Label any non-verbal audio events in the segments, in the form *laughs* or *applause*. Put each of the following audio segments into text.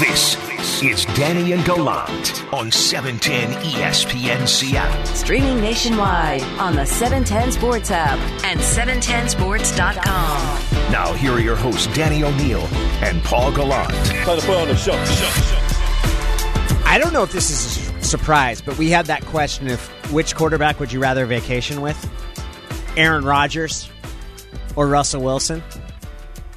This is Danny and Gallant on E 710 ESPN Seattle. Streaming nationwide on the 710 Sports app and 710sports.com. Now, here are your hosts, Danny O'Neill and Paul Gallant. Trying to put on the show. I don't know if this is a surprise, but we had that question of which quarterback would you rather vacation with? Aaron Rodgers or Russell Wilson?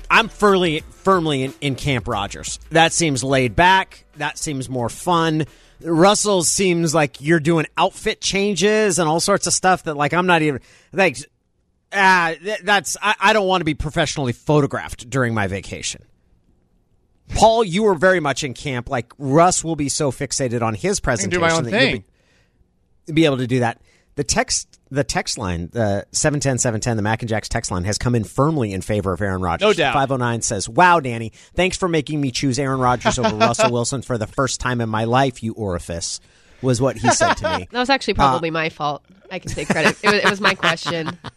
I'm firmly firmly in, in Camp Rodgers. That seems laid back. That seems more fun. Russell seems like you're doing outfit changes and all sorts of stuff that like I'm not even like ah that's I, I don't want to be professionally photographed during my vacation. Paul, you were very much in camp. Like Russ will be so fixated on his presentation. do presentation my own that you'll thing. be, be able to do that. The text, the text line, the 710 710, the Mac and Jacks text line has come in firmly in favor of Aaron Rodgers. No doubt. 509 says, Wow, Danny, thanks for making me choose Aaron Rodgers over *laughs* Russell Wilson for the first time in my life, you orifice, was what he said to me. *laughs* That was actually probably my fault. I can take credit. It was, it was my question. *laughs*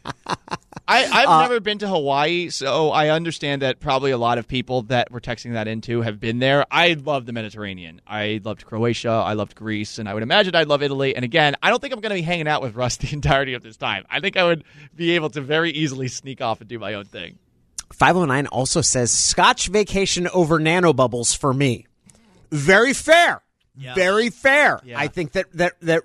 I, I've Uh, never been to Hawaii, so I understand that probably a lot of people that we're texting that into have been there. I love the Mediterranean. I loved Croatia. I loved Greece, and I would imagine I'd love Italy. And again, I don't think I'm going to be hanging out with Russ *laughs* the entirety of this time. I think I would be able to very easily sneak off and do my own thing. 509 also says, Scotch vacation over nanobubbles for me. Very fair. Very fair. I think that, that that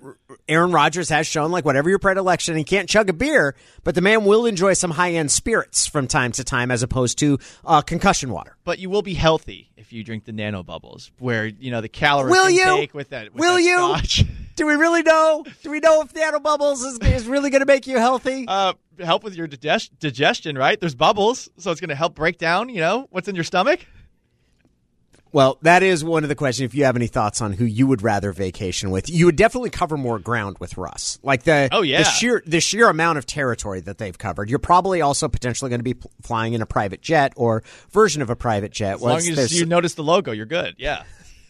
Aaron Rodgers has shown like whatever your predilection, he can't chug a beer, but the man will enjoy some high end spirits from time to time, as opposed to uh, concussion water. But you will be healthy if you drink the nano bubbles, where you know the calories Will you? with that. With Will that you? *laughs* Do we really know? Do we know if nanobubbles is, is really going to make you healthy? uh, help with your digest- digestion, right? There's bubbles, so it's going to help break down. You know what's in your stomach. Well, that is one of the questions. If you have any thoughts on who you would rather vacation with, you would definitely cover more ground with Russ. Like the Oh, yeah. the sheer the sheer amount of territory that they've covered. You're probably also potentially going to be flying in a private jet or version of a private jet. As long as you notice the logo, you're good. Yeah.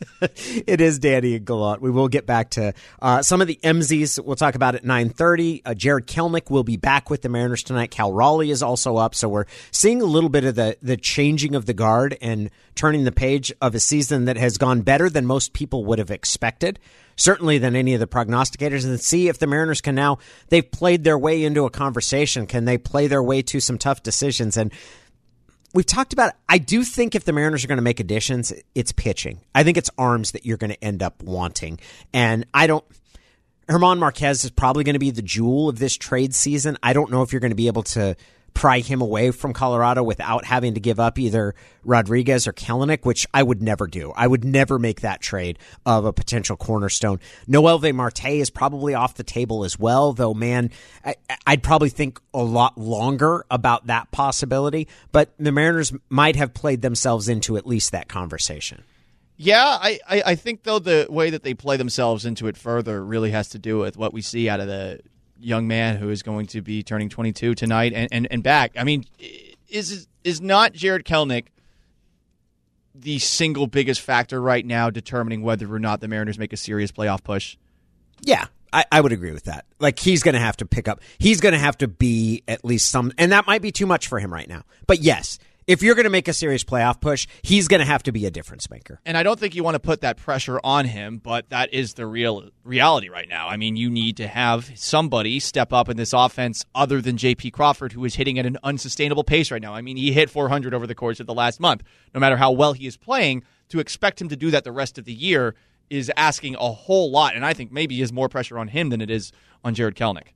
*laughs* it is Danny and. We will get back to uh, some of the MZs. We'll talk about at nine thirty. Uh, Jarred Kelenic will be back with the Mariners tonight. Cal Raleigh is also up, so we're seeing a little bit of the the changing of the guard and turning the page of a season that has gone better than most people would have expected. Certainly than any of the prognosticators, and see if the Mariners can now they've played their way into a conversation. Can they play their way to some tough decisions and we've talked about. I do think if the Mariners are going to make additions, it's pitching. I think it's arms that you're going to end up wanting. And I don't German Marquez is probably going to be the jewel of this trade season. I don't know if you're going to be able to pry him away from Colorado without having to give up either Rodriguez or Kelenic, which I would never do. I would never make that trade of a potential cornerstone. Noelvi Marte is probably off the table as well, though, man, I, I'd probably think a lot longer about that possibility. But the Mariners might have played themselves into at least that conversation. Yeah, I, I, I think though the way that they play themselves into it further really has to do with what we see out of the young man who is going to be turning 22 tonight and, and, and back. I mean, is is not Jarred Kelenic the single biggest factor right now determining whether or not the Mariners make a serious playoff push? Yeah, I, I would agree with that. Like he's going to have to pick up. He's going to have to be at least some, and that might be too much for him right now. But yes, if you're going to make a serious playoff push, he's going to have to be a difference maker. And I don't think you want to put that pressure on him, but that is the real reality right now. I mean, you need to have somebody step up in this offense other than J.P. Crawford, who is hitting at an unsustainable pace right now. I mean, he hit 400 over the course of the last month. No matter how well he is playing, to expect him to do that the rest of the year is asking a whole lot. And I think maybe is more pressure on him than it is on Jarred Kelenic.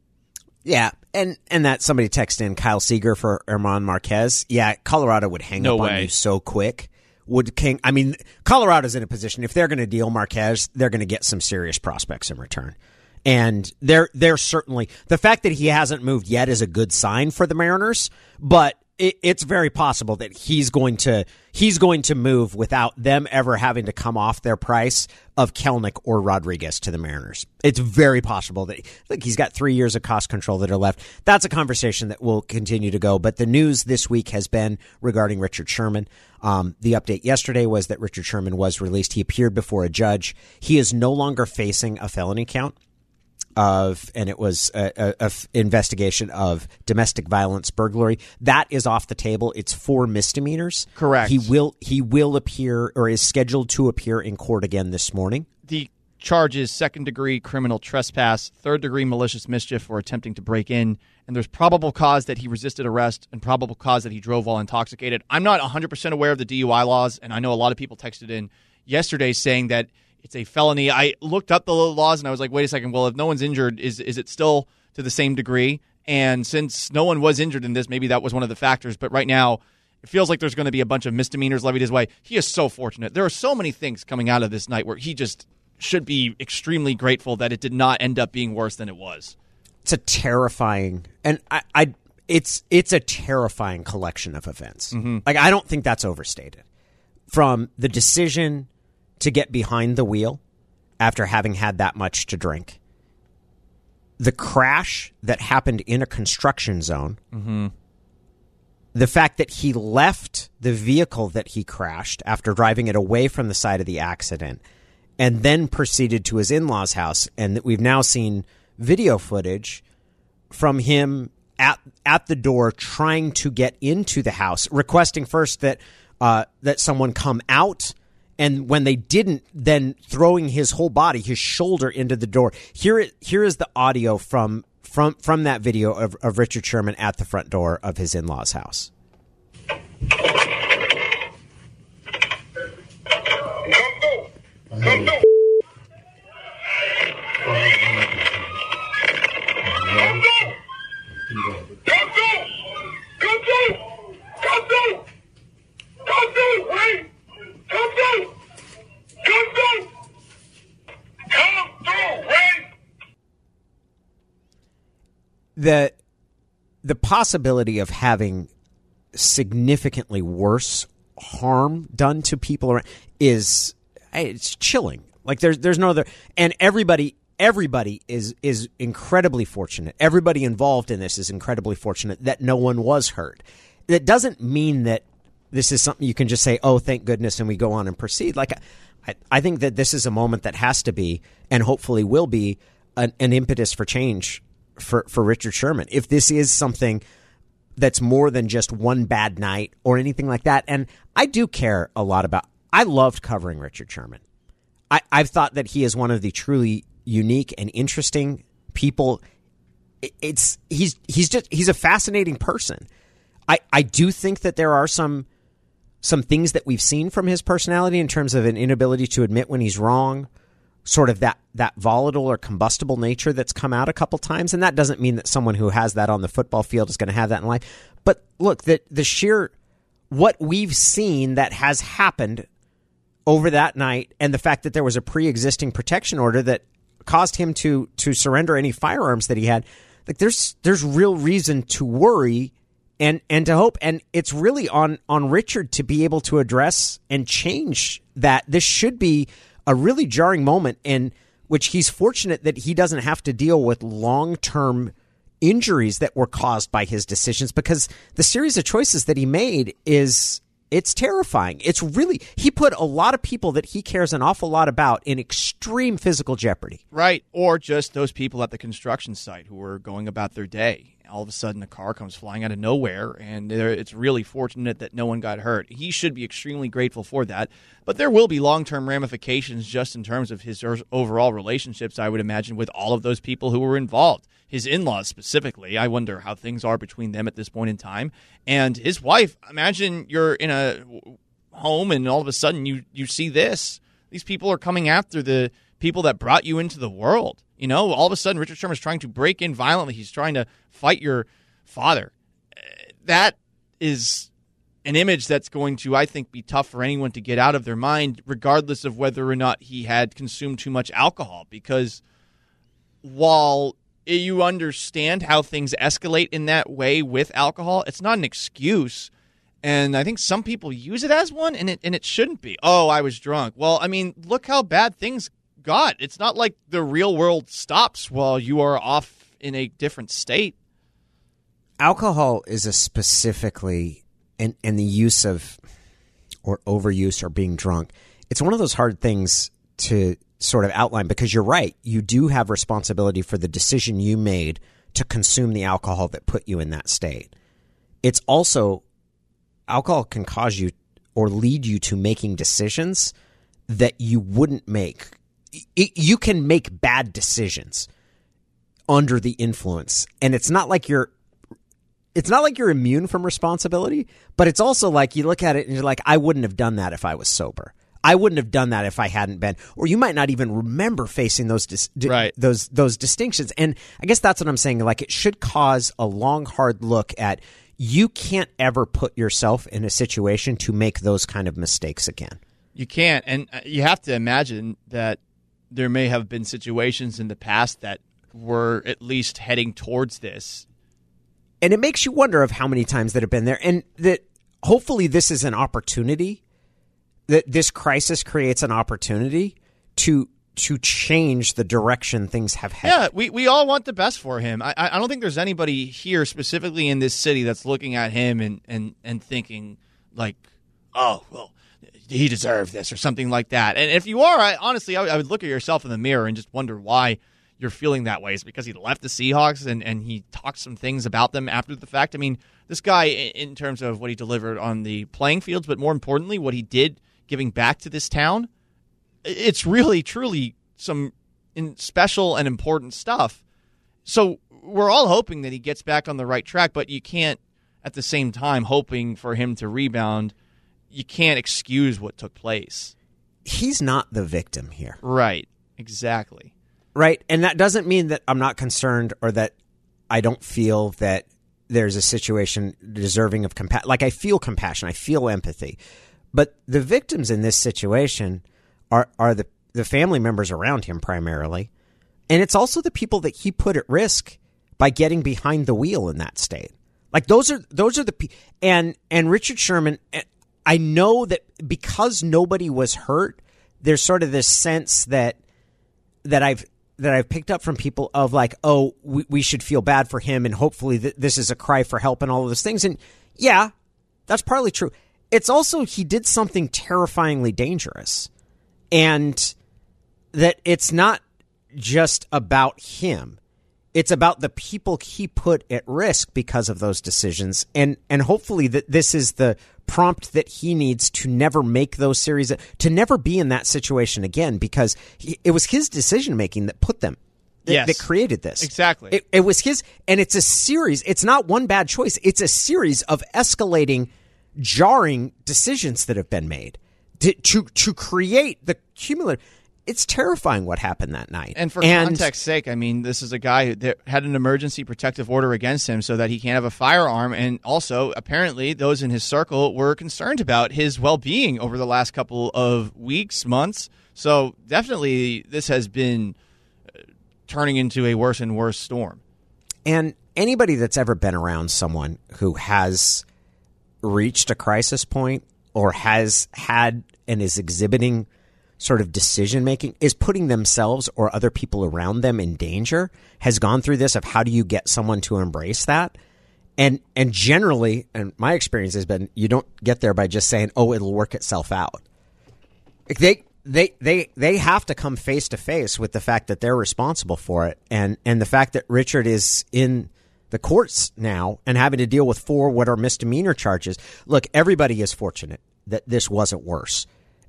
Yeah, and and that somebody texted in Kyle Seager for German Marquez. Yeah, Colorado would hang No up on you so quick. Would King? I mean, Colorado's in a position if they're going to deal Marquez, they're going to get some serious prospects in return. And they're they're certainly the fact that he hasn't moved yet is a good sign for the Mariners, but it, it's very possible that he's going to he's going to move without them ever having to come off their price of Kelenic or Rodriguez to the Mariners. It's very possible that look he's got three years of cost control that are left. That's a conversation that will continue to go. But the news this week has been regarding Richard Sherman. Um, the update yesterday was that Richard Sherman was released. He appeared before a judge. He is no longer facing a felony count. Of, and it was a, a, a f- investigation of domestic violence burglary. That is off the table. It's four misdemeanors. Correct. He will he will appear or is scheduled to appear in court again this morning. The charges second degree criminal trespass, third degree malicious mischief for attempting to break in, and there's probable cause that he resisted arrest and probable cause that he drove while intoxicated. I'm not 100% aware of the DUI laws, and I know a lot of people texted in yesterday saying that it's a felony. I looked up the laws and I was like, wait a second. Well, if no one's injured, is is it still to the same degree? And since no one was injured in this, maybe that was one of the factors. But right now, it feels like there's going to be a bunch of misdemeanors levied his way. He is so fortunate. There are so many things coming out of this night where he just should be extremely grateful that it did not end up being worse than it was. It's a terrifying, and I, I it's it's a terrifying collection of events. Mm-hmm. Like I don't think that's overstated. From the decision to get behind the wheel after having had that much to drink, the crash that happened in a construction zone, the fact that he left the vehicle that he crashed after driving it away from the side of the accident and then proceeded to his in-laws house and that we've now seen video footage from him at at the door trying to get into the house requesting first that uh, that someone come out and when they didn't then throwing his whole body his shoulder into the door. Here here is the audio from from from that video of, of Richard Sherman at the front door of his in-laws house. Come through. Come through. Come through. Come through. Come through. Wait. Come through. Come through. Come through. Wait. The the possibility of having significantly worse harm done to people around is eh, it's chilling. Like there's there's no other and everybody everybody is is incredibly fortunate. Everybody involved in this is incredibly fortunate that no one was hurt. That doesn't mean that this is something you can just say, "Oh, thank goodness," and we go on and proceed. Like I, I think that this is a moment that has to be, and hopefully will be, an, an impetus for change for for Richard Sherman. If this is something that's more than just one bad night or anything like that, and I do care a lot about. I loved covering Richard Sherman. I, I've thought that he is one of the truly unique and interesting people. It- It's he's he's just he's a fascinating person. I, I do think that there are some some things that we've seen from his personality in terms of an inability to admit when he's wrong, sort of that that volatile or combustible nature that's come out a couple times, and that doesn't mean that someone who has that on the football field is going to have that in life. But look, the the sheer what we've seen that has happened over that night and the fact that there was a pre-existing protection order that caused him to to surrender any firearms that he had like there's there's real reason to worry and and to hope. And it's really on on Richard to be able to address and change that. This should be a really jarring moment in which he's fortunate that he doesn't have to deal with long-term injuries that were caused by his decisions because the series of choices that he made is it's terrifying. It's really he put a lot of people that he cares an awful lot about in extreme physical jeopardy. Right. Or just those people at the construction site who were going about their day. All of a sudden, a car comes flying out of nowhere, and it's really fortunate that no one got hurt. He should be extremely grateful for that. But there will be long term ramifications just in terms of his er- overall relationships, I would imagine, with all of those people who were involved. His in laws specifically. I wonder how things are between them at this point in time. And his wife, imagine you're in a home and all of a sudden you, you see this. These people are coming after the people that brought you into the world. You know, all of a sudden Richard Sherman is trying to break in violently. He's trying to fight your father. That is an image that's going to, I think, be tough for anyone to get out of their mind, regardless of whether or not he had consumed too much alcohol. Because while you understand how things escalate in that way with alcohol, it's not an excuse. And I think some people use it as one, and it and it shouldn't be. Oh, I was drunk. Well, I mean, look how bad things got. It's not like the real world stops while you are off in a different state. Alcohol is a specifically and and the use of or overuse or being drunk. It's one of those hard things to sort of outline because you're right. You do have responsibility for the decision you made to consume the alcohol that put you in that state. It's also alcohol can cause you or lead you to making decisions that you wouldn't make. It, you can make bad decisions under the influence, and it's not like you're. It's not like you're immune from responsibility, but it's also like you look at it and you're like, I wouldn't have done that if I was sober. I wouldn't have done that if I hadn't been, or you might not even remember facing those dis- Right. those those distinctions. And I guess that's what I'm saying. Like it should cause a long, hard look at you can't ever put yourself in a situation to make those kind of mistakes again. You can't, and uh, you have to imagine that there may have been situations in the past that were at least heading towards this. And it makes you wonder of how many times that have been there, and that hopefully this is an opportunity. That this crisis creates an opportunity to to change the direction things have headed. Yeah, we, we all want the best for him. I, I don't think there's anybody here, specifically in this city, that's looking at him and, and, and thinking, like, oh, well, he deserved this or something like that. And if you are, I, honestly, I, would- I would look at yourself in the mirror and just wonder why you're feeling that way. Is because he left the Seahawks and, and he talked some things about them after the fact? I mean, this guy, in, terms of what he delivered on the playing fields, but more importantly, what he did giving back to this town, it's really truly some special and important stuff. So we're all hoping that he gets back on the right track, but you can't at the same time hoping for him to rebound. You can't excuse what took place. He's not the victim here. Right. Exactly. right? And that doesn't mean that I'm not concerned or that I don't feel that there's a situation deserving of compassion. Like I feel compassion, I feel empathy, but the victims in this situation are are the the family members around him primarily, and it's also the people that he put at risk by getting behind the wheel in that state. Like those are those are the and and Richard Sherman. Eh, I know that because nobody was hurt, there's sort of this sense that that I've that I've picked up from people of like, oh, we, we should feel bad for him, and hopefully th- this is a cry for help and all of those things. And yeah, that's partly true. It's also he did something terrifyingly dangerous, and that it's not just about him. It's about the people he put at risk because of those decisions, and and hopefully that this is the prompt that he needs to never make those series, to never be in that situation again, because he, it was his decision making that put them, that, Yes. that created this. Exactly. It, it was his, and it's a series. It's not one bad choice. It's a series of escalating, jarring decisions that have been made to to, to create the cumulative. It's terrifying what happened that night. And for context's sake, I mean, this is a guy who had an emergency protective order against him so that he can't have a firearm. And also, apparently, those in his circle were concerned about his well being over the last couple of weeks, months. So, definitely, this has been uh, turning into a worse and worse storm. And anybody that's ever been around someone who has reached a crisis point or has had and is exhibiting sort of decision making is putting themselves or other people around them in danger has gone through this of how do you get someone to embrace that? And and generally and my experience has been you don't get there by just saying oh it'll work itself out. They they they they have to come face to face with the fact that they're responsible for it and and the fact that Richard is in the courts now and having to deal with four what are misdemeanor charges. Look everybody is fortunate that this wasn't worse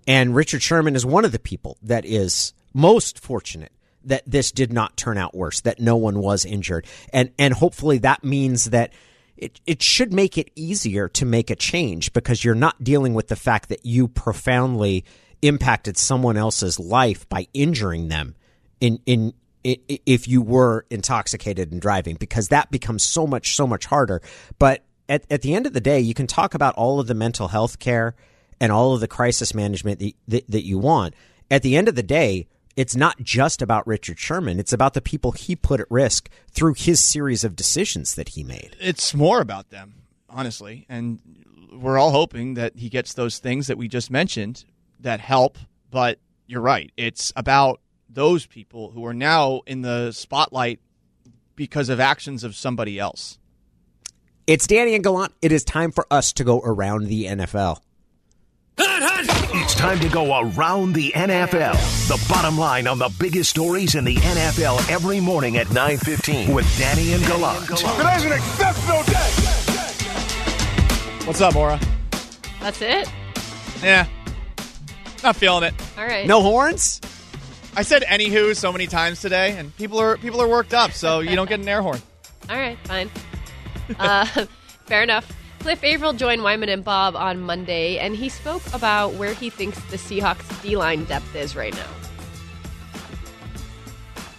and Richard Sherman is one of the people that is most fortunate that this did not turn out worse that no one was injured. And and hopefully that means that it, it should make it easier to make a change because you're not dealing with the fact that you profoundly impacted someone else's life by injuring them in in if you were intoxicated and driving because that becomes so much so much harder. But at, at the end of the day you can talk about all of the mental health care and all of the crisis management that, that, that you want at the end of the day it's not just about Richard Sherman it's about the people he put at risk through his series of decisions that he made It's more about them, honestly. And we're all hoping that he gets those things that we just mentioned that help. But you're right. It's about those people who are now in the spotlight because of actions of somebody else. It's Danny and Gallant. It is time for us to go around the NFL. Hot, hot. It's time to go around the NFL. The bottom line on the biggest stories in the NFL every morning at 9:15 with Danny and Gallant. Today's an exceptional day. What's up, Maura? That's it. Yeah, not feeling it. All right. No horns? I said anywho so many times today, and people are people are worked up, so you don't get an air horn. *laughs* All right. Fine. uh, *laughs* fair enough. Cliff Avril joined Wyman and Bob on Monday, and he spoke about where he thinks the Seahawks D line depth is right now.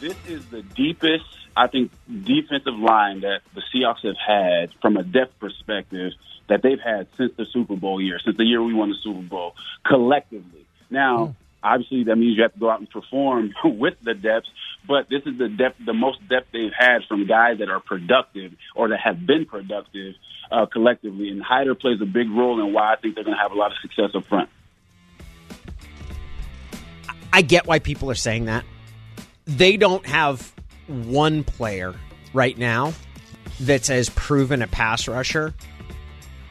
this is the deepest, I think, defensive line that the Seahawks have had from a depth perspective that they've had since the Super Bowl year, since the year we won the Super Bowl collectively. Now, hmm. Obviously, that means you have to go out and perform *laughs* with the depth, but this is the depth, the most depth they've had from guys that are productive or that have been productive uh, collectively. And Hyder plays a big role in why I think they're going to have a lot of success up front. I get why people are saying that. They don't have one player right now that's as proven a pass rusher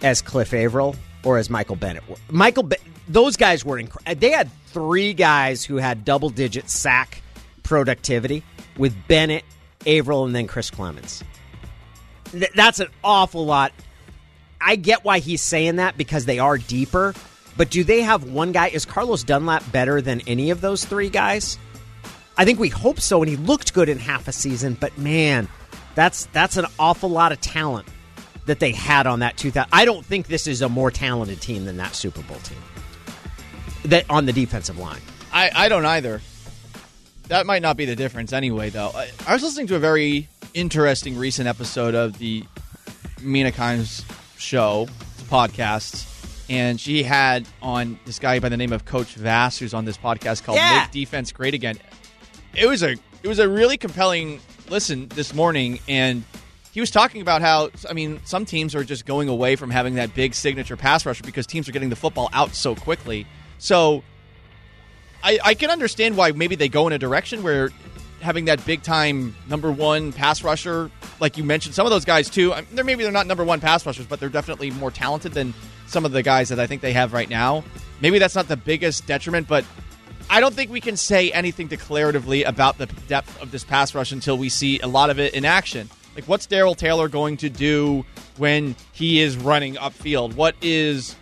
as Cliff Avril or as Michael Bennett. Michael, those guys were incredible. Uh, they had three guys who had double digit sack productivity with Bennett, Avril, and then Chris Clemons. Th- that's an awful lot. I get why he's saying that because they are deeper. But do they have one guy? Is Carlos Dunlap better than any of those three guys? I think we hope so, and he looked good in half a season. But man, that's that's an awful lot of talent that they had on that 2000. I don't think this is a more talented team than that Super Bowl team. That on the defensive line. I, I don't either. That might not be the difference anyway, though. I, I was listening to a very interesting recent episode of the Mina Kimes show podcast, and she had on this guy by the name of Coach Vass, who's on this podcast called Yeah. Make Defense Great Again. It was a it was a really compelling listen this morning, and he was talking about how I mean some teams are just going away from having that big signature pass rusher because teams are getting the football out so quickly. So I, I can understand why maybe they go in a direction where having that big time number one pass rusher, like you mentioned, some of those guys too. They're maybe they're not number one pass rushers, but they're definitely more talented than some of the guys that I think they have right now. Maybe that's not the biggest detriment, but I don't think we can say anything declaratively about the depth of this pass rush until we see a lot of it in action. Like, what's Darrell Taylor going to do when he is running upfield? What is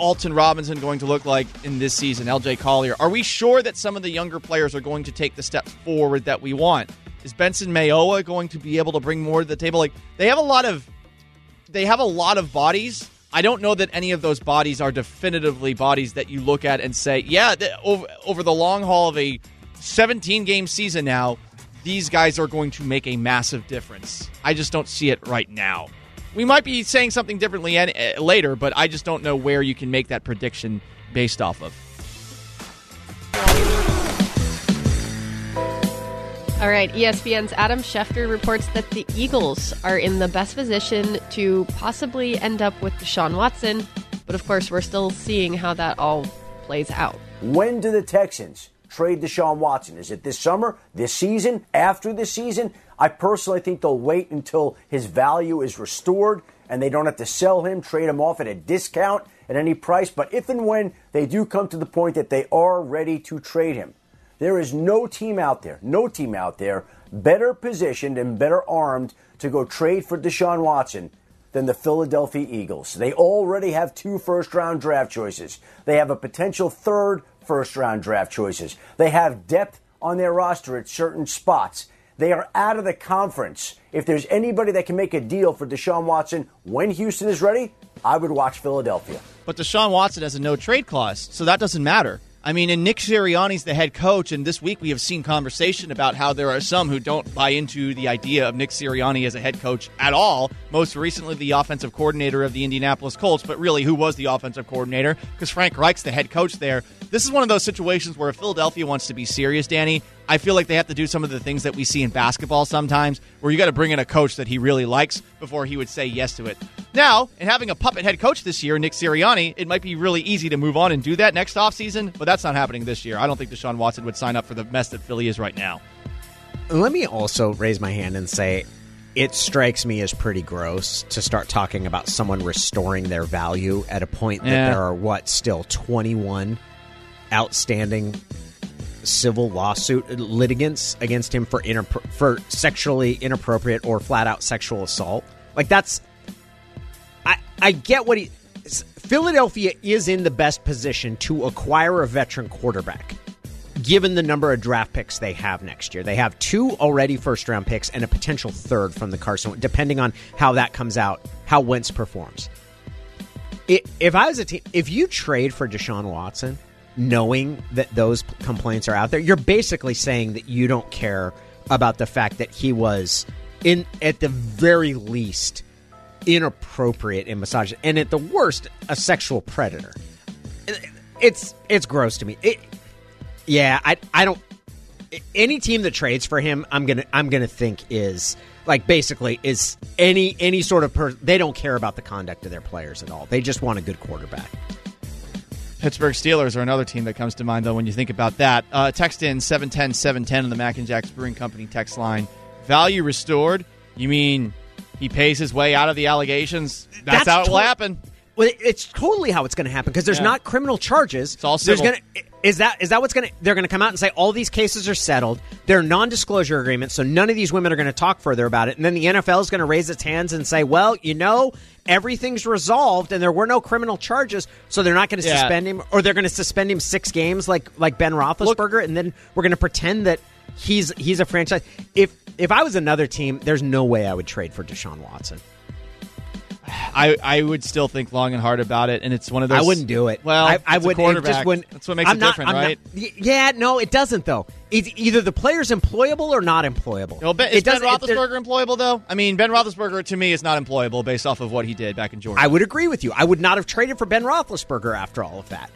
Alton Robinson going to look like in this season? LJ Collier. Are we sure that some of the younger players are going to take the steps forward that we want? Is Benson Mayowa going to be able to bring more to the table? Like they have a lot of they have a lot of bodies. I don't know that any of those bodies are definitively bodies that you look at and say, yeah, over, over the long haul of a 17 game season now, these guys are going to make a massive difference. I just don't see it right now. We might be saying something differently an- uh, later, but I just don't know where you can make that prediction based off of. All right, ESPN's Adam Schefter reports that the Eagles are in the best position to possibly end up with Deshaun Watson, but of course, we're still seeing how that all plays out. When do the Texans trade Deshaun Watson? Is it this summer, this season, after this season? I personally think they'll wait until his value is restored and they don't have to sell him, trade him off at a discount at any price. But if and when they do come to the point that they are ready to trade him, there is no team out there, no team out there better positioned and better armed to go trade for Deshaun Watson than the Philadelphia Eagles. They already have two first round draft choices. They have a potential third first round draft choices. They have depth on their roster at certain spots. They are out of the conference. If there's anybody that can make a deal for Deshaun Watson when Houston is ready, I would watch Philadelphia. But Deshaun Watson has a no trade clause, so that doesn't matter. I mean, and Nick Sirianni's the head coach, and this week we have seen conversation about how there are some who don't buy into the idea of Nick Sirianni as a head coach at all. Most recently, the offensive coordinator of the Indianapolis Colts, but really, who was the offensive coordinator? Because Frank Reich's the head coach there. This is one of those situations where if Philadelphia wants to be serious, Danny, I feel like they have to do some of the things that we see in basketball sometimes, where you got to bring in a coach that he really likes before he would say yes to it. Now, in having a puppet head coach this year, Nick Sirianni, it might be really easy to move on and do that next offseason, but that's not happening this year. I don't think Deshaun Watson would sign up for the mess that Philly is right now. Let me also raise my hand and say it strikes me as pretty gross to start talking about someone restoring their value at a point that Yeah. there are what still 21 outstanding civil lawsuit litigants against him for inappro- for sexually inappropriate or flat out sexual assault. Like that's I I get what he Philadelphia is in the best position to acquire a veteran quarterback given the number of draft picks they have next year. They have two already first round picks and a potential third from the Carson, depending on how that comes out, how Wentz performs. I- If I was a team, if you trade for Deshaun Watson, knowing that those complaints are out there, you're basically saying that you don't care about the fact that he was in, at the very least, inappropriate in massage, and at the worst, a sexual predator. It's it's gross to me. It, yeah, I I don't. Any team that trades for him, I'm gonna I'm gonna think is like basically is any any sort of per. They don't care about the conduct of their players at all. They just want a good quarterback. Pittsburgh Steelers are another team that comes to mind, though, when you think about that. Uh, text in 710 710 on the Mac and Jack's Brewing Company text line. Value restored? You mean he pays his way out of the allegations? That's, how it will to- happen. Well, it's totally how it's going to happen because there's Yeah. not criminal charges. It's all There's gonna, is that is that what's going to? They're going to come out and say all these cases are settled. They're non-disclosure agreements, so none of these women are going to talk further about it. And then the NFL is going to raise its hands and say, "Well, you know, everything's resolved, and there were no criminal charges, so they're not going to Yeah. suspend him, or they're going to suspend him six games, like like Ben Roethlisberger, and then we're going to pretend that he's he's a franchise. If if I was another team, there's no way I would trade for Deshaun Watson. I, I would still think long and hard about it, and it's one of those. I wouldn't do it. Well, I, I it's a would. It quarterback. just wouldn't. That's what makes I'm it not- different, I'm right? y- yeah, no, it doesn't though. It's either the player's employable or not employable. Well, ben, is Ben it- there- Roethlisberger employable though? I mean, Ben Roethlisberger to me is not employable based off of what he did back in Georgia. I would agree with you. I would not have traded for Ben Roethlisberger after all of that.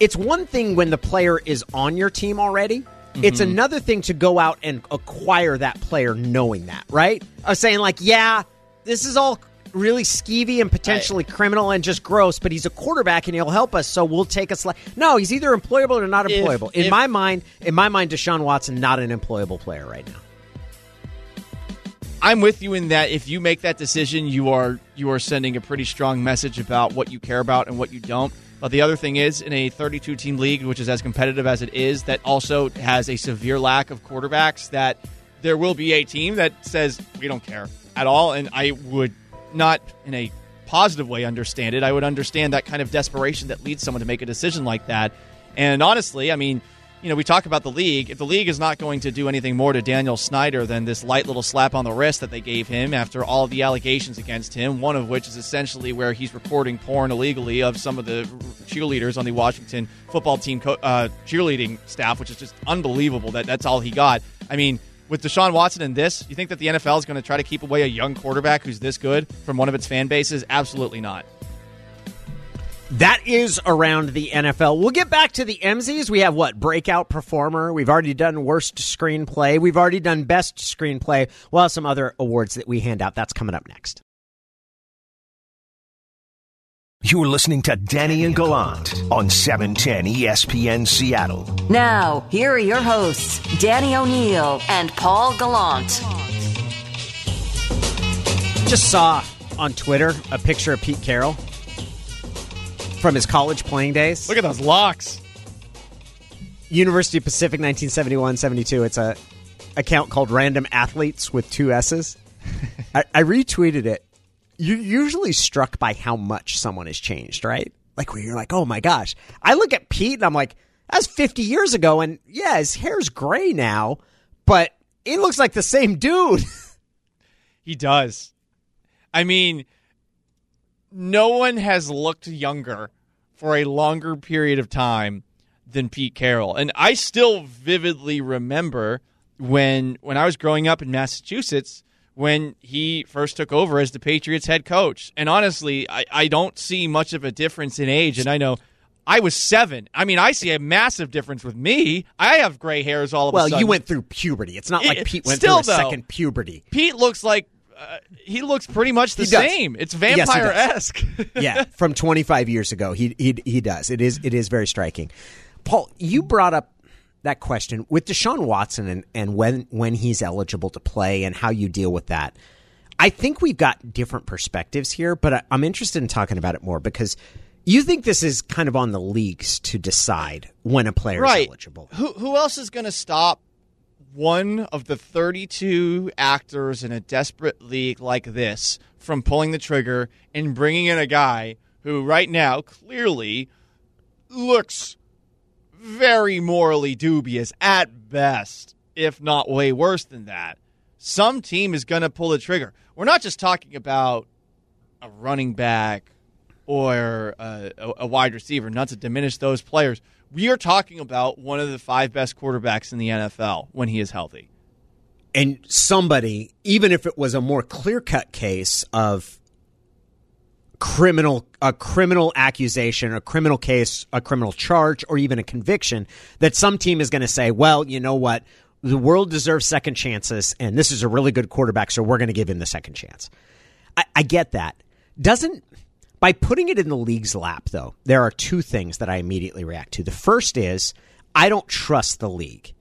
It's one thing when the player is on your team already. It's Mm-hmm. another thing to go out and acquire that player knowing that, right? Of saying like, yeah, this is all really skeevy and potentially criminal and just gross, but he's a quarterback and he'll help us, so we'll take a sli No, he's either employable or not If- employable. in if- my mind, in my mind, Deshaun Watson not an employable player right now. I'm with you in that if you make that decision, you are you are sending a pretty strong message about what you care about and what you don't. But the other thing is, in a 32 team league, which is as competitive as it is, that also has a severe lack of quarterbacks, that there will be a team that says we don't care at all, and I would not in a positive way understand it. I would understand that kind of desperation that leads someone to make a decision like that. And honestly, I mean, you know, we talk about the league. If the league is not going to do anything more to Daniel Snyder than this light little slap on the wrist that they gave him after all the allegations against him, one of which is essentially where he's recording porn illegally of some of the cheerleaders on the Washington football team co- uh, cheerleading staff, which is just unbelievable that that's all he got. I mean, with Deshaun Watson and this, you think that the NFL is going to try to keep away a young quarterback who's this good from one of its fan bases? Absolutely not. That is around the NFL. We'll get back to the MZs. We have what? Breakout performer. We've already done worst screenplay. We've already done best screenplay. We'll have some other awards that we hand out. That's coming up next. You're listening to Danny and Gallant on E 710 ESPN Seattle. Now, here are your hosts, Danny O'Neill and Paul Gallant. Just saw on Twitter a picture of Pete Carroll from his college playing days. Look at those locks. University of Pacific 1971-72. It's a account called Random Athletes with two S's. *laughs* I, I retweeted it. You're usually struck by how much someone has changed, right? Like where you're like, oh my gosh. I look at Pete and I'm like, that's 50 years ago, and yeah, his hair's gray now, but he looks like the same dude. *laughs* He does. I mean, no one has looked younger for a longer period of time than Pete Carroll. And I still vividly remember when when I was growing up in Massachusetts when he first took over as the Patriots head coach. And honestly, I, I don't see much of a difference in age. And I know I was seven. I mean, I see a massive difference with me. I have gray hairs all of well, a sudden. Well, you went through puberty. It's not like It- Pete went still, through a though. second puberty. Pete looks like uh, he looks pretty much the same. It's Yes, vampire esque. *laughs* yeah, from 25 years ago. He he he does. It is it is very striking. Paul, you brought up that question with Deshaun Watson and, and when when he's eligible to play and how you deal with that. I think we've got different perspectives here, but I, I'm interested in talking about it more because you think this is kind of on the leagues to decide when a player right. is eligible. Who who else is going to stop one of the 32 actors in a desperate league like this from pulling the trigger and bringing in a guy who right now clearly looks very morally dubious at best, if not way worse than that. Some team is going to pull the trigger. We're not just talking about a running back or a, a, wide receiver, not to diminish those players. We are talking about one of the five best quarterbacks in the NFL when he is healthy. And somebody, even if it was a more clear cut case of criminal a criminal accusation, a criminal case, a criminal charge, or even a conviction, that some team is going to say, well, you know what? The world deserves second chances, and this is a really good quarterback, so we're going to give him the second chance. I, I get that. Doesn't by putting it in the league's lap, though, there are two things that I immediately react to. The first is I don't trust the league.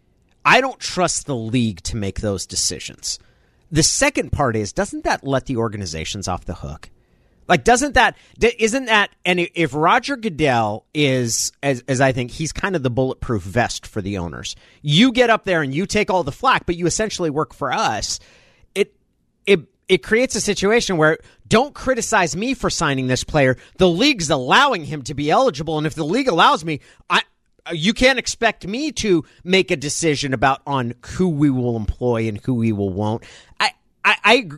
I don't trust the league to make those decisions. The second part is doesn't that let the organizations off the hook? Like, doesn't that, isn't that, and if Roger Goodell is, as, as I think, he's kind of the bulletproof vest for the owners. You get up there and you take all the flack, but you essentially work for us. It, it, it creates a situation where don't criticize me for signing this player. The league's allowing him to be eligible. And if the league allows me, I, you can't expect me to make a decision about on who we will employ and who we will won't. I, I, I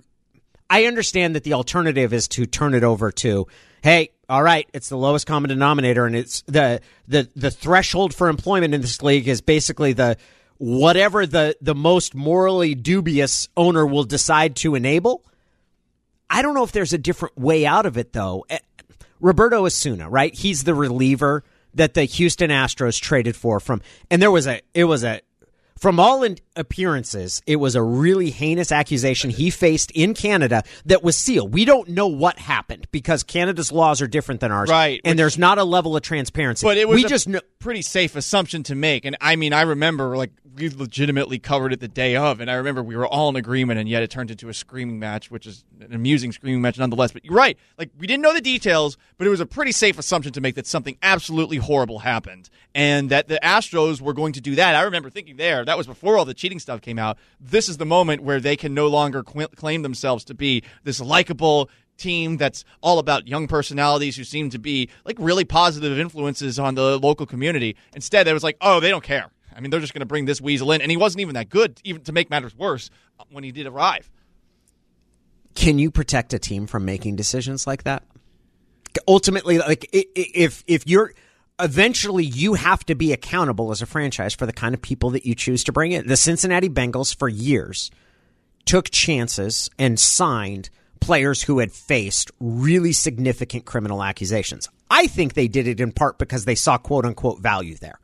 I understand that the alternative is to turn it over to, hey, all right, it's the lowest common denominator, and it's the the the threshold for employment in this league is basically the whatever the the most morally dubious owner will decide to enable. I don't know if there's a different way out of it though. Eh, Roberto Osuna, right? He's the reliever that the Houston Astros traded for from, and there was a it was a from all appearances, it was a really heinous accusation he faced in Canada that was sealed. We don't know what happened because Canada's laws are different than ours, right? And there's not a level of transparency. But it was we a just know- pretty safe assumption to make. And I mean, I remember like we legitimately covered it the day of, and I remember we were all in agreement, and yet it turned into a screaming match, which is an amusing screaming match nonetheless. But you're right, like we didn't know the details, but it was a pretty safe assumption to make that something absolutely horrible happened, and that the Astros were going to do that. I remember thinking there that was before all the cheating stuff came out. This is the moment where they can no longer qu- claim themselves to be this likable team that's all about young personalities who seem to be like really positive influences on the local community. Instead, it was like, oh, they don't care. I mean, they're just going to bring this weasel in, and he wasn't even that good, even to make matters worse, when he did arrive. Can you protect a team from making decisions like that? Ultimately, like if if you're eventually you have to be accountable as a franchise for the kind of people that you choose to bring in. The Cincinnati Bengals for years took chances and signed players who had faced really significant criminal accusations. I think they did it in part because they saw quote unquote value there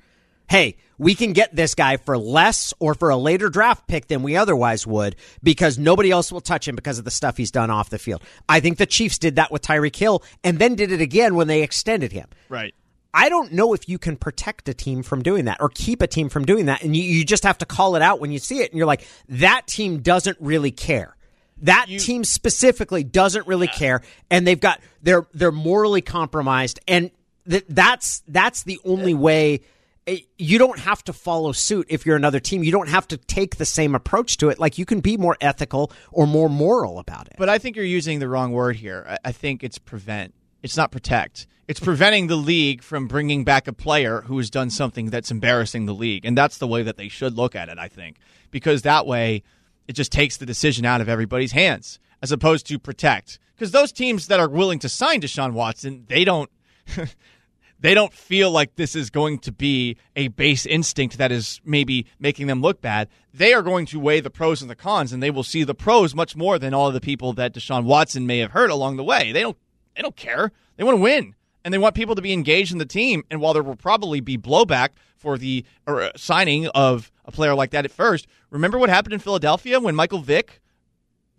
hey, we can get this guy for less or for a later draft pick than we otherwise would because nobody else will touch him because of the stuff he's done off the field. I think the Chiefs did that with Tyreek Hill and then did it again when they extended him. Right. I don't know if you can protect a team from doing that or keep a team from doing that. And you, you just have to call it out when you see it. And you're like, that team doesn't really care. That you, team specifically doesn't really yeah. care. And they've got, they're, they're morally compromised. And th- that's, that's the only way eh, you don't have to follow suit if you're another team. You don't have to take the same approach to it. Like you can be more ethical or more moral about it. But I think you're using the wrong word here. I think it's prevent. It's not protect. It's preventing the league from bringing back a player who has done something that's embarrassing the league. And that's the way that they should look at it, I think. Because that way it just takes the decision out of everybody's hands as opposed to protect. Because those teams that are willing to sign Deshaun Watson, they don't *laughs* they don't feel like this is going to be a base instinct that is maybe making them look bad. They are going to weigh the pros and the cons, and they will see the pros much more than all of the people that Deshaun Watson may have hurt along the way. They don't they don't care. They want to win, and they want people to be engaged in the team. And while there will probably be blowback for the uh, signing of a player like that at first, remember what happened in Philadelphia when Michael Vick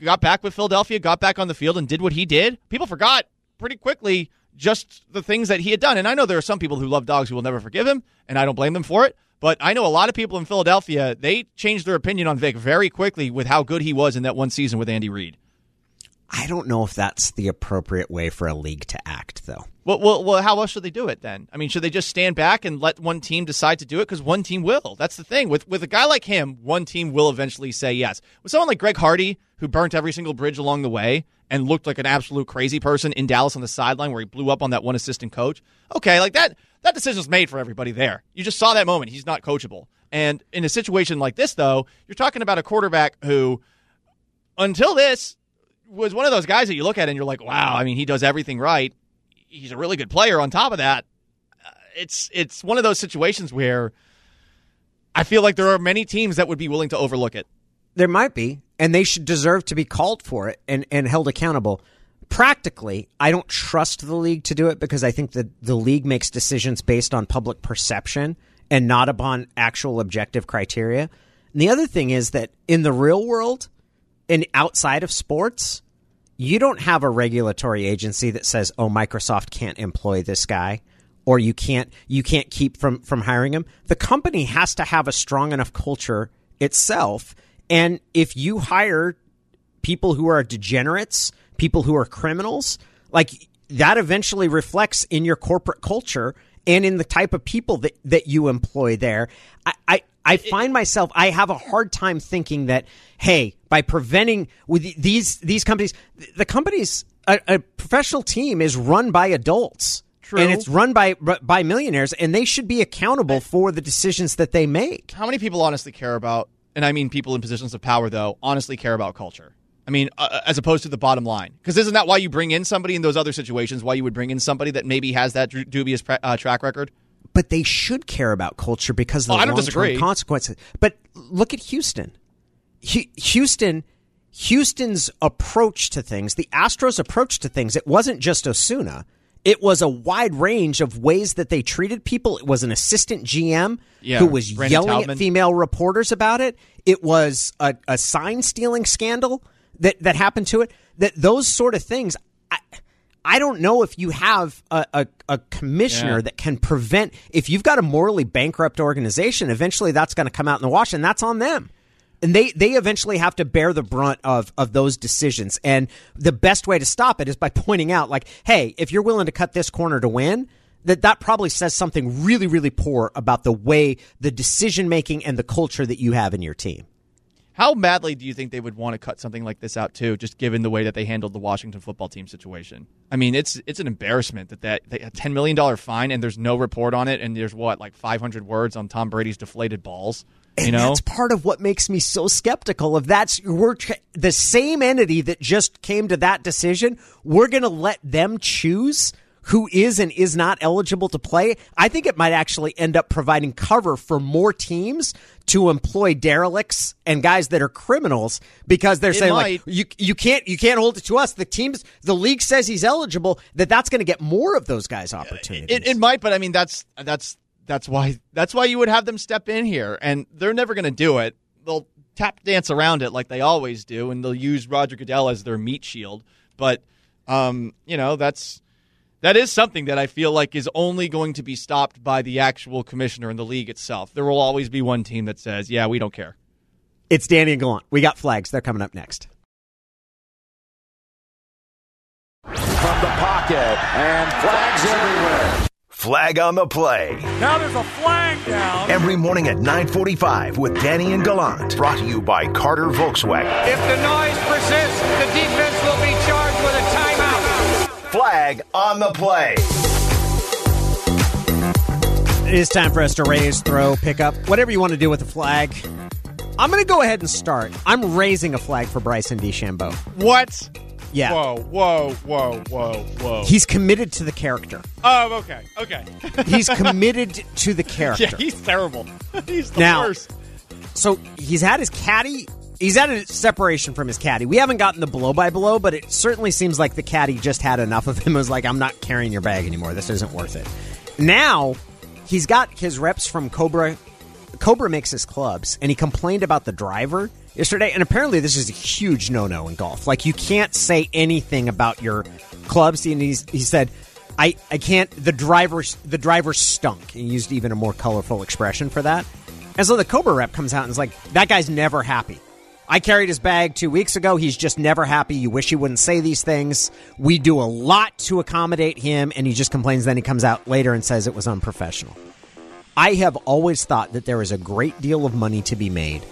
got back with Philadelphia, got back on the field, and did what he did. People forgot pretty quickly just the things that he had done. And I know there are some people who love dogs who will never forgive him, and I don't blame them for it. But I know a lot of people in Philadelphia, they changed their opinion on Vick very quickly with how good he was in that one season with Andy Reid. I don't know if that's the appropriate way for a league to act, though. Well, well, well, how else should they do it then? I mean, should they just stand back and let one team decide to do it? Because one team will. That's the thing. With with a guy like him, one team will eventually say yes. With someone like Greg Hardy, who burnt every single bridge along the way and looked like an absolute crazy person in Dallas on the sideline where he blew up on that one assistant coach. Okay, like that that decision's made for everybody there. You just saw that moment. He's not coachable. And in a situation like this, though, you're talking about a quarterback who, until this, was one of those guys that you look at and you're like, wow, I mean, he does everything right he's a really good player. On top of that, uh, it's it's one of those situations where I feel like there are many teams that would be willing to overlook it. There might be, and they should deserve to be called for it and, and held accountable. Practically, I don't trust the league to do it because I think that the league makes decisions based on public perception and not upon actual objective criteria. And the other thing is that in the real world and outside of sports, you don't have a regulatory agency that says, "Oh, Microsoft can't employ this guy." Or you can't you can't keep from from hiring him. The company has to have a strong enough culture itself, and if you hire people who are degenerates, people who are criminals, like that eventually reflects in your corporate culture and in the type of people that, that you employ there. I, I, I find myself I have a hard time thinking that hey by preventing with these these companies the companies a, a professional team is run by adults True. and it's run by by millionaires and they should be accountable for the decisions that they make. How many people honestly care about and I mean people in positions of power though honestly care about culture? I mean, uh, as opposed to the bottom line, because isn't that why you bring in somebody in those other situations? Why you would bring in somebody that maybe has that dubious uh, track record? But they should care about culture because of oh, the oh, long-term consequences. But look at Houston. Houston, Houston's approach to things, the Astros' approach to things, it wasn't just Osuna. It was a wide range of ways that they treated people. It was an assistant GM yeah, who was Brandon yelling Taubman. at female reporters about it. It was a, a sign stealing scandal that, that happened to it. That those sort of things. I, I don't know if you have a, a, a commissioner Yeah. that can prevent. If you've got a morally bankrupt organization, eventually that's going to come out in the wash, and that's on them. And they, they eventually have to bear the brunt of, of those decisions. And the best way to stop it is by *laughs* pointing out, like, hey, if you're willing to cut this corner to win, that that probably says something really, really poor about the way the decision making and the culture that you have in your team. How badly do you think they would want to cut something like this out too, just given the way that they handled the Washington football team situation? I mean, it's it's an embarrassment that that, that a ten million dollar fine and there's no report on it, and there's what like five hundred words on Tom Brady's deflated balls. You And know, that's part of what makes me so skeptical of that's we're the same entity that just came to that decision. We're going to let them choose who is and is not eligible to play. I think it might actually end up providing cover for more teams to employ derelicts and guys that are criminals because they're It saying like you you can't you can't hold it to us. The teams the league says he's eligible. That that's going to get more of those guys opportunities. it, it might, but I mean, that's that's that's why that's why you would have them step in here, and they're never going to do it. They'll tap dance around it like they always do, and they'll use Roger Goodell as their meat shield. But um, you know, that's that is something that I feel like is only going to be stopped by the actual commissioner and the league itself. There will always be one team that says, "Yeah, we don't care." it's Danny and Gallant. We got flags. They're coming up next. From the pocket, and flags everywhere. Flag on the play. Now there's a flag down. Every morning at 945 with Danny and Gallant. Brought to you by Carter Volkswagen. If the noise persists, the defense will be Flag on the play. It is time for us to raise, throw, pick up, whatever you want to do with the flag. I'm going to go ahead and start. I'm raising a flag for Bryson DeChambeau. What? Yeah. Whoa, whoa, whoa, whoa, whoa. He's committed to the character. oh, okay, okay. He's committed *laughs* to the character. yeah, he's terrible. *laughs* he's the Now- worst. so he's had his caddy. He's had a separation from his caddy. We haven't gotten the blow by blow, but it certainly seems like the caddy just had enough of him. *laughs* It was like, I'm not carrying your bag anymore. This isn't worth it. Now he's got his reps from Cobra. Cobra makes his clubs, and he complained about the driver yesterday. And apparently, this is a huge no no in golf. Like, you can't say anything about your clubs. And he's, he said, I, I can't. The driver the driver stunk. He used even a more colorful expression for that. And so the Cobra rep comes out and is like, "That guy's never happy. I carried his bag two weeks ago. He's just never happy. You wish he wouldn't say these things. We do a lot to accommodate him, and he just complains. Then he comes out later and says it was unprofessional. I have always thought that there is a great deal of money to be made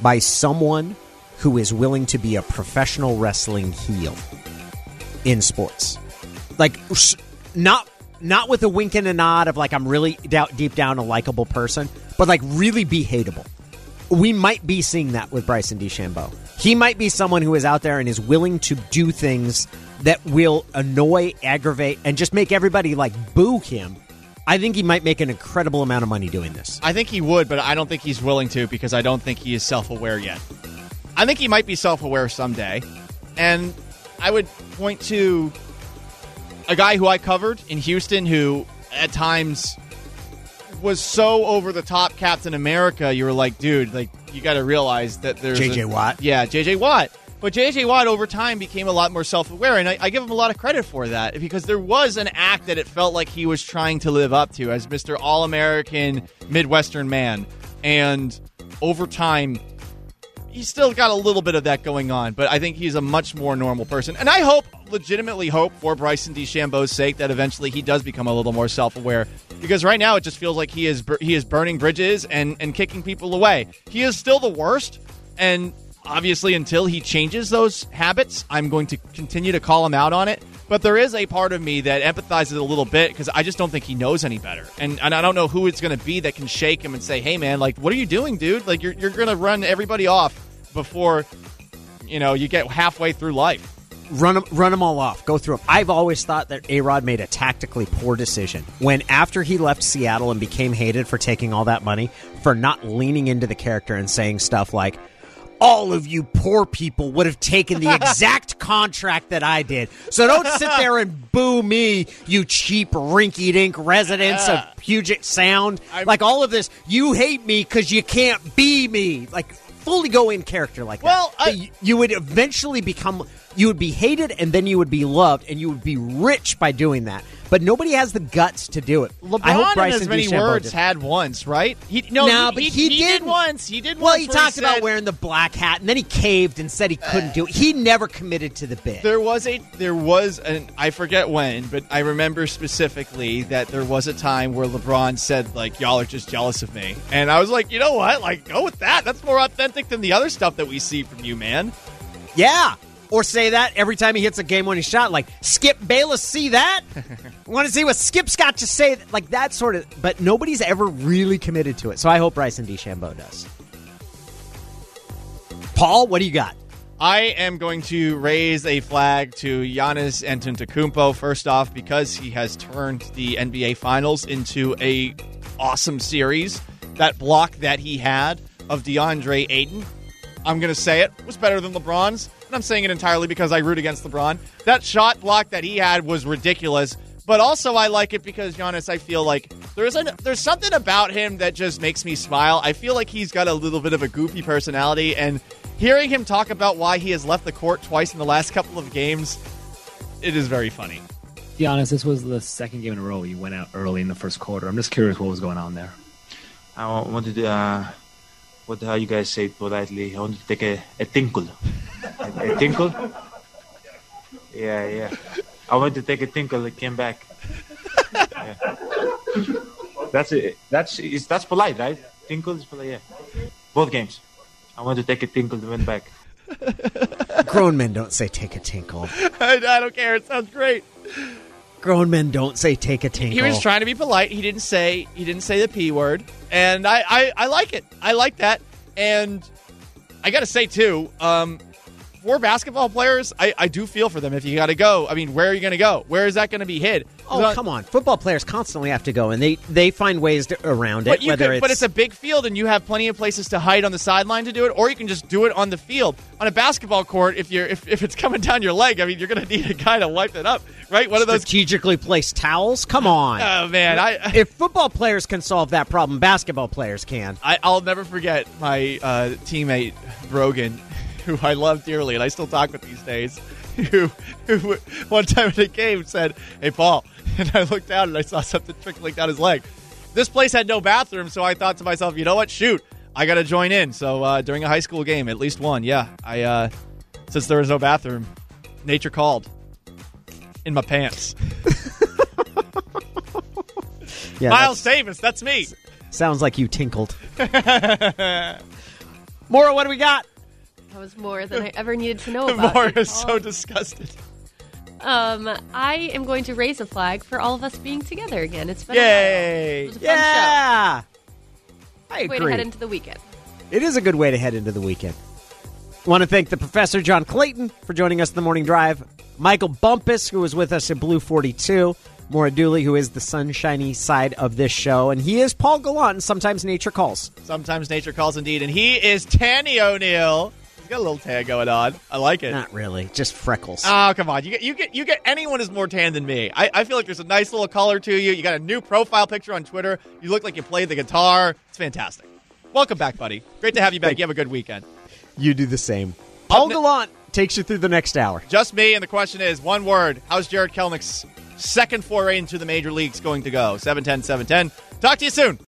by someone who is willing to be a professional wrestling heel in sports. Like, not not with a wink and a nod of like I'm really deep down a likable person, but like really be hateable. We might be seeing that with Bryson DeChambeau. He might be someone who is out there and is willing to do things that will annoy, aggravate, and just make everybody like boo him. I think he might make an incredible amount of money doing this. I think he would, but I don't think he's willing to because I don't think he is self aware yet. I think he might be self aware someday. And I would point to a guy who I covered in Houston who at times was so over the top Captain America, you were like, dude, like you got to realize that there's J.J. a- Watt? Yeah, JJ Watt. But JJ Watt over time became a lot more self aware, and I, I give him a lot of credit for that because there was an act that it felt like he was trying to live up to as Mr. All American Midwestern man. And over time, he's still got a little bit of that going on, but I think he's a much more normal person. And I hope, legitimately hope, for Bryson DeChambeau's sake, that eventually he does become a little more self-aware. Because right now, it just feels like he is he is burning bridges and and kicking people away. He is still the worst, and obviously, until he changes those habits, I'm going to continue to call him out on it. But there is a part of me that empathizes a little bit because I just don't think he knows any better, and and I don't know who it's going to be that can shake him and say, "Hey, man, like, what are you doing, dude? Like, you're you're going to run everybody off before you know you get halfway through life." run them, run them all off. Go through them. I've always thought that A Rod made a tactically poor decision when, after he left Seattle and became hated for taking all that money, for not leaning into the character and saying stuff like, all of you poor people would have taken the *laughs* exact contract that I did. So don't sit there and boo me, you cheap rinky dink residents of Puget Sound. like all of this, you hate me because you can't be me. Like fully go in character like Well, that. You- you would eventually become you would be hated and then you would be loved and you would be rich by doing that. But nobody has the guts to do it. LeBron I hope Bryson as many DeChambeau words did. had once, right? He no, No, he, but he, he did didn't. once. He did once. Well, once. he talked about said- wearing the black hat, and then he caved and said he couldn't uh, do it. He never committed to the bit. There was a there was an I forget when, but I remember specifically that there was a time where LeBron said like y'all are just jealous of me. And I was like, "You know what? Like go with that. That's more authentic than the other stuff that we see from you, man." Yeah. Or say that every time he hits a game winning shot, like Skip Bayless, see that? *laughs* Want to see what Skip's got to say? Like that sort of. But nobody's ever really committed to it. So I hope Bryson DeChambeau does. Paul, what do you got? I am going to raise a flag to Giannis Antetokounmpo first off because he has turned the NBA Finals into a awesome series. That block that he had of DeAndre Ayton, I'm going to say it was better than LeBron's, and I'm saying it entirely because I root against LeBron. That shot block that he had was ridiculous, but also I like it because Giannis, I feel like there's an, there's something about him that just makes me smile. I feel like he's got a little bit of a goofy personality, and hearing him talk about why he has left the court twice in the last couple of games, it is very funny. be honest, this was the second game in a row you went out early in the first quarter. I'm just curious what was going on there. I wanted to, uh, what how you guys say politely, I wanted to take a, a tinkle. A, a tinkle? Yeah, yeah. I wanted to take a tinkle, it came back. Yeah. That's it. That's is that's polite, right? Tinkle is polite, yeah. Both games. I wanted to take a tinkle, it went back. Grown men don't say take a tinkle. I, I don't care. It sounds great. Grown men don't say take a tinkle. He was trying to be polite. He didn't say he didn't say the p word, and I I, I like it. I like that. And I got to say too, um, for basketball players, I, I do feel for them. If you got to go, I mean, where are you going to go? Where is that going to be hid? Oh come on! Football players constantly have to go, and they they find ways to, around it. But whether could, it's, but it's a big field, and you have plenty of places to hide on the sideline to do it, or you can just do it on the field. On a basketball court, if you're if, if it's coming down your leg, I mean, you're going to need a guy to wipe it up, right? One of those. strategically placed towels. Come on! Oh man, I if football players can solve that problem, basketball players can. I, I'll never forget my uh, teammate Brogan, who I love dearly, and I still talk with these days. Who, who one time in a game said, "Hey Paul," *laughs* and I looked down and I saw something trickling down his leg. This place had no bathroom, so I thought to myself, "You know what? Shoot, I got to join in. So uh, during a high school game, at least one, yeah. I uh, since there was no bathroom, nature called in my pants. *laughs* Yeah, Miles Davis, that's me. Sounds like you tinkled. *laughs* Maura, what do we got? That was more than I *laughs* ever needed to know about. Maura is so disgusted. Um, I am going to raise a flag for all of us being together again. It's been a while. Yay! It was a fun Yeah, I show. Way to agree. head into the weekend. It is a good way to head into the weekend. I Want to thank the professor John Clayton for joining us in the morning drive. Michael Bumpus, who was with us at Blue 42. Maura Dooley, who is the sunshiny side of this show. And he is Paul Gallant, sometimes nature calls. Sometimes nature calls indeed, and he is Tanny O'Neil. He's got a little tan going on. I like it. Not really, just freckles. Oh come on! You get you get you get anyone is more tan than me. I, I feel like there's a nice little color to you. You got a new profile picture on Twitter. You look like you played the guitar. It's fantastic. Welcome back, buddy. Great to have you back. You have a good weekend. You do the same. Paul Gallant takes you through the next hour. Just me, and the question is one word. How's Jarred Kelenic's second foray into the major leagues going to go? 710 710. Talk to you soon.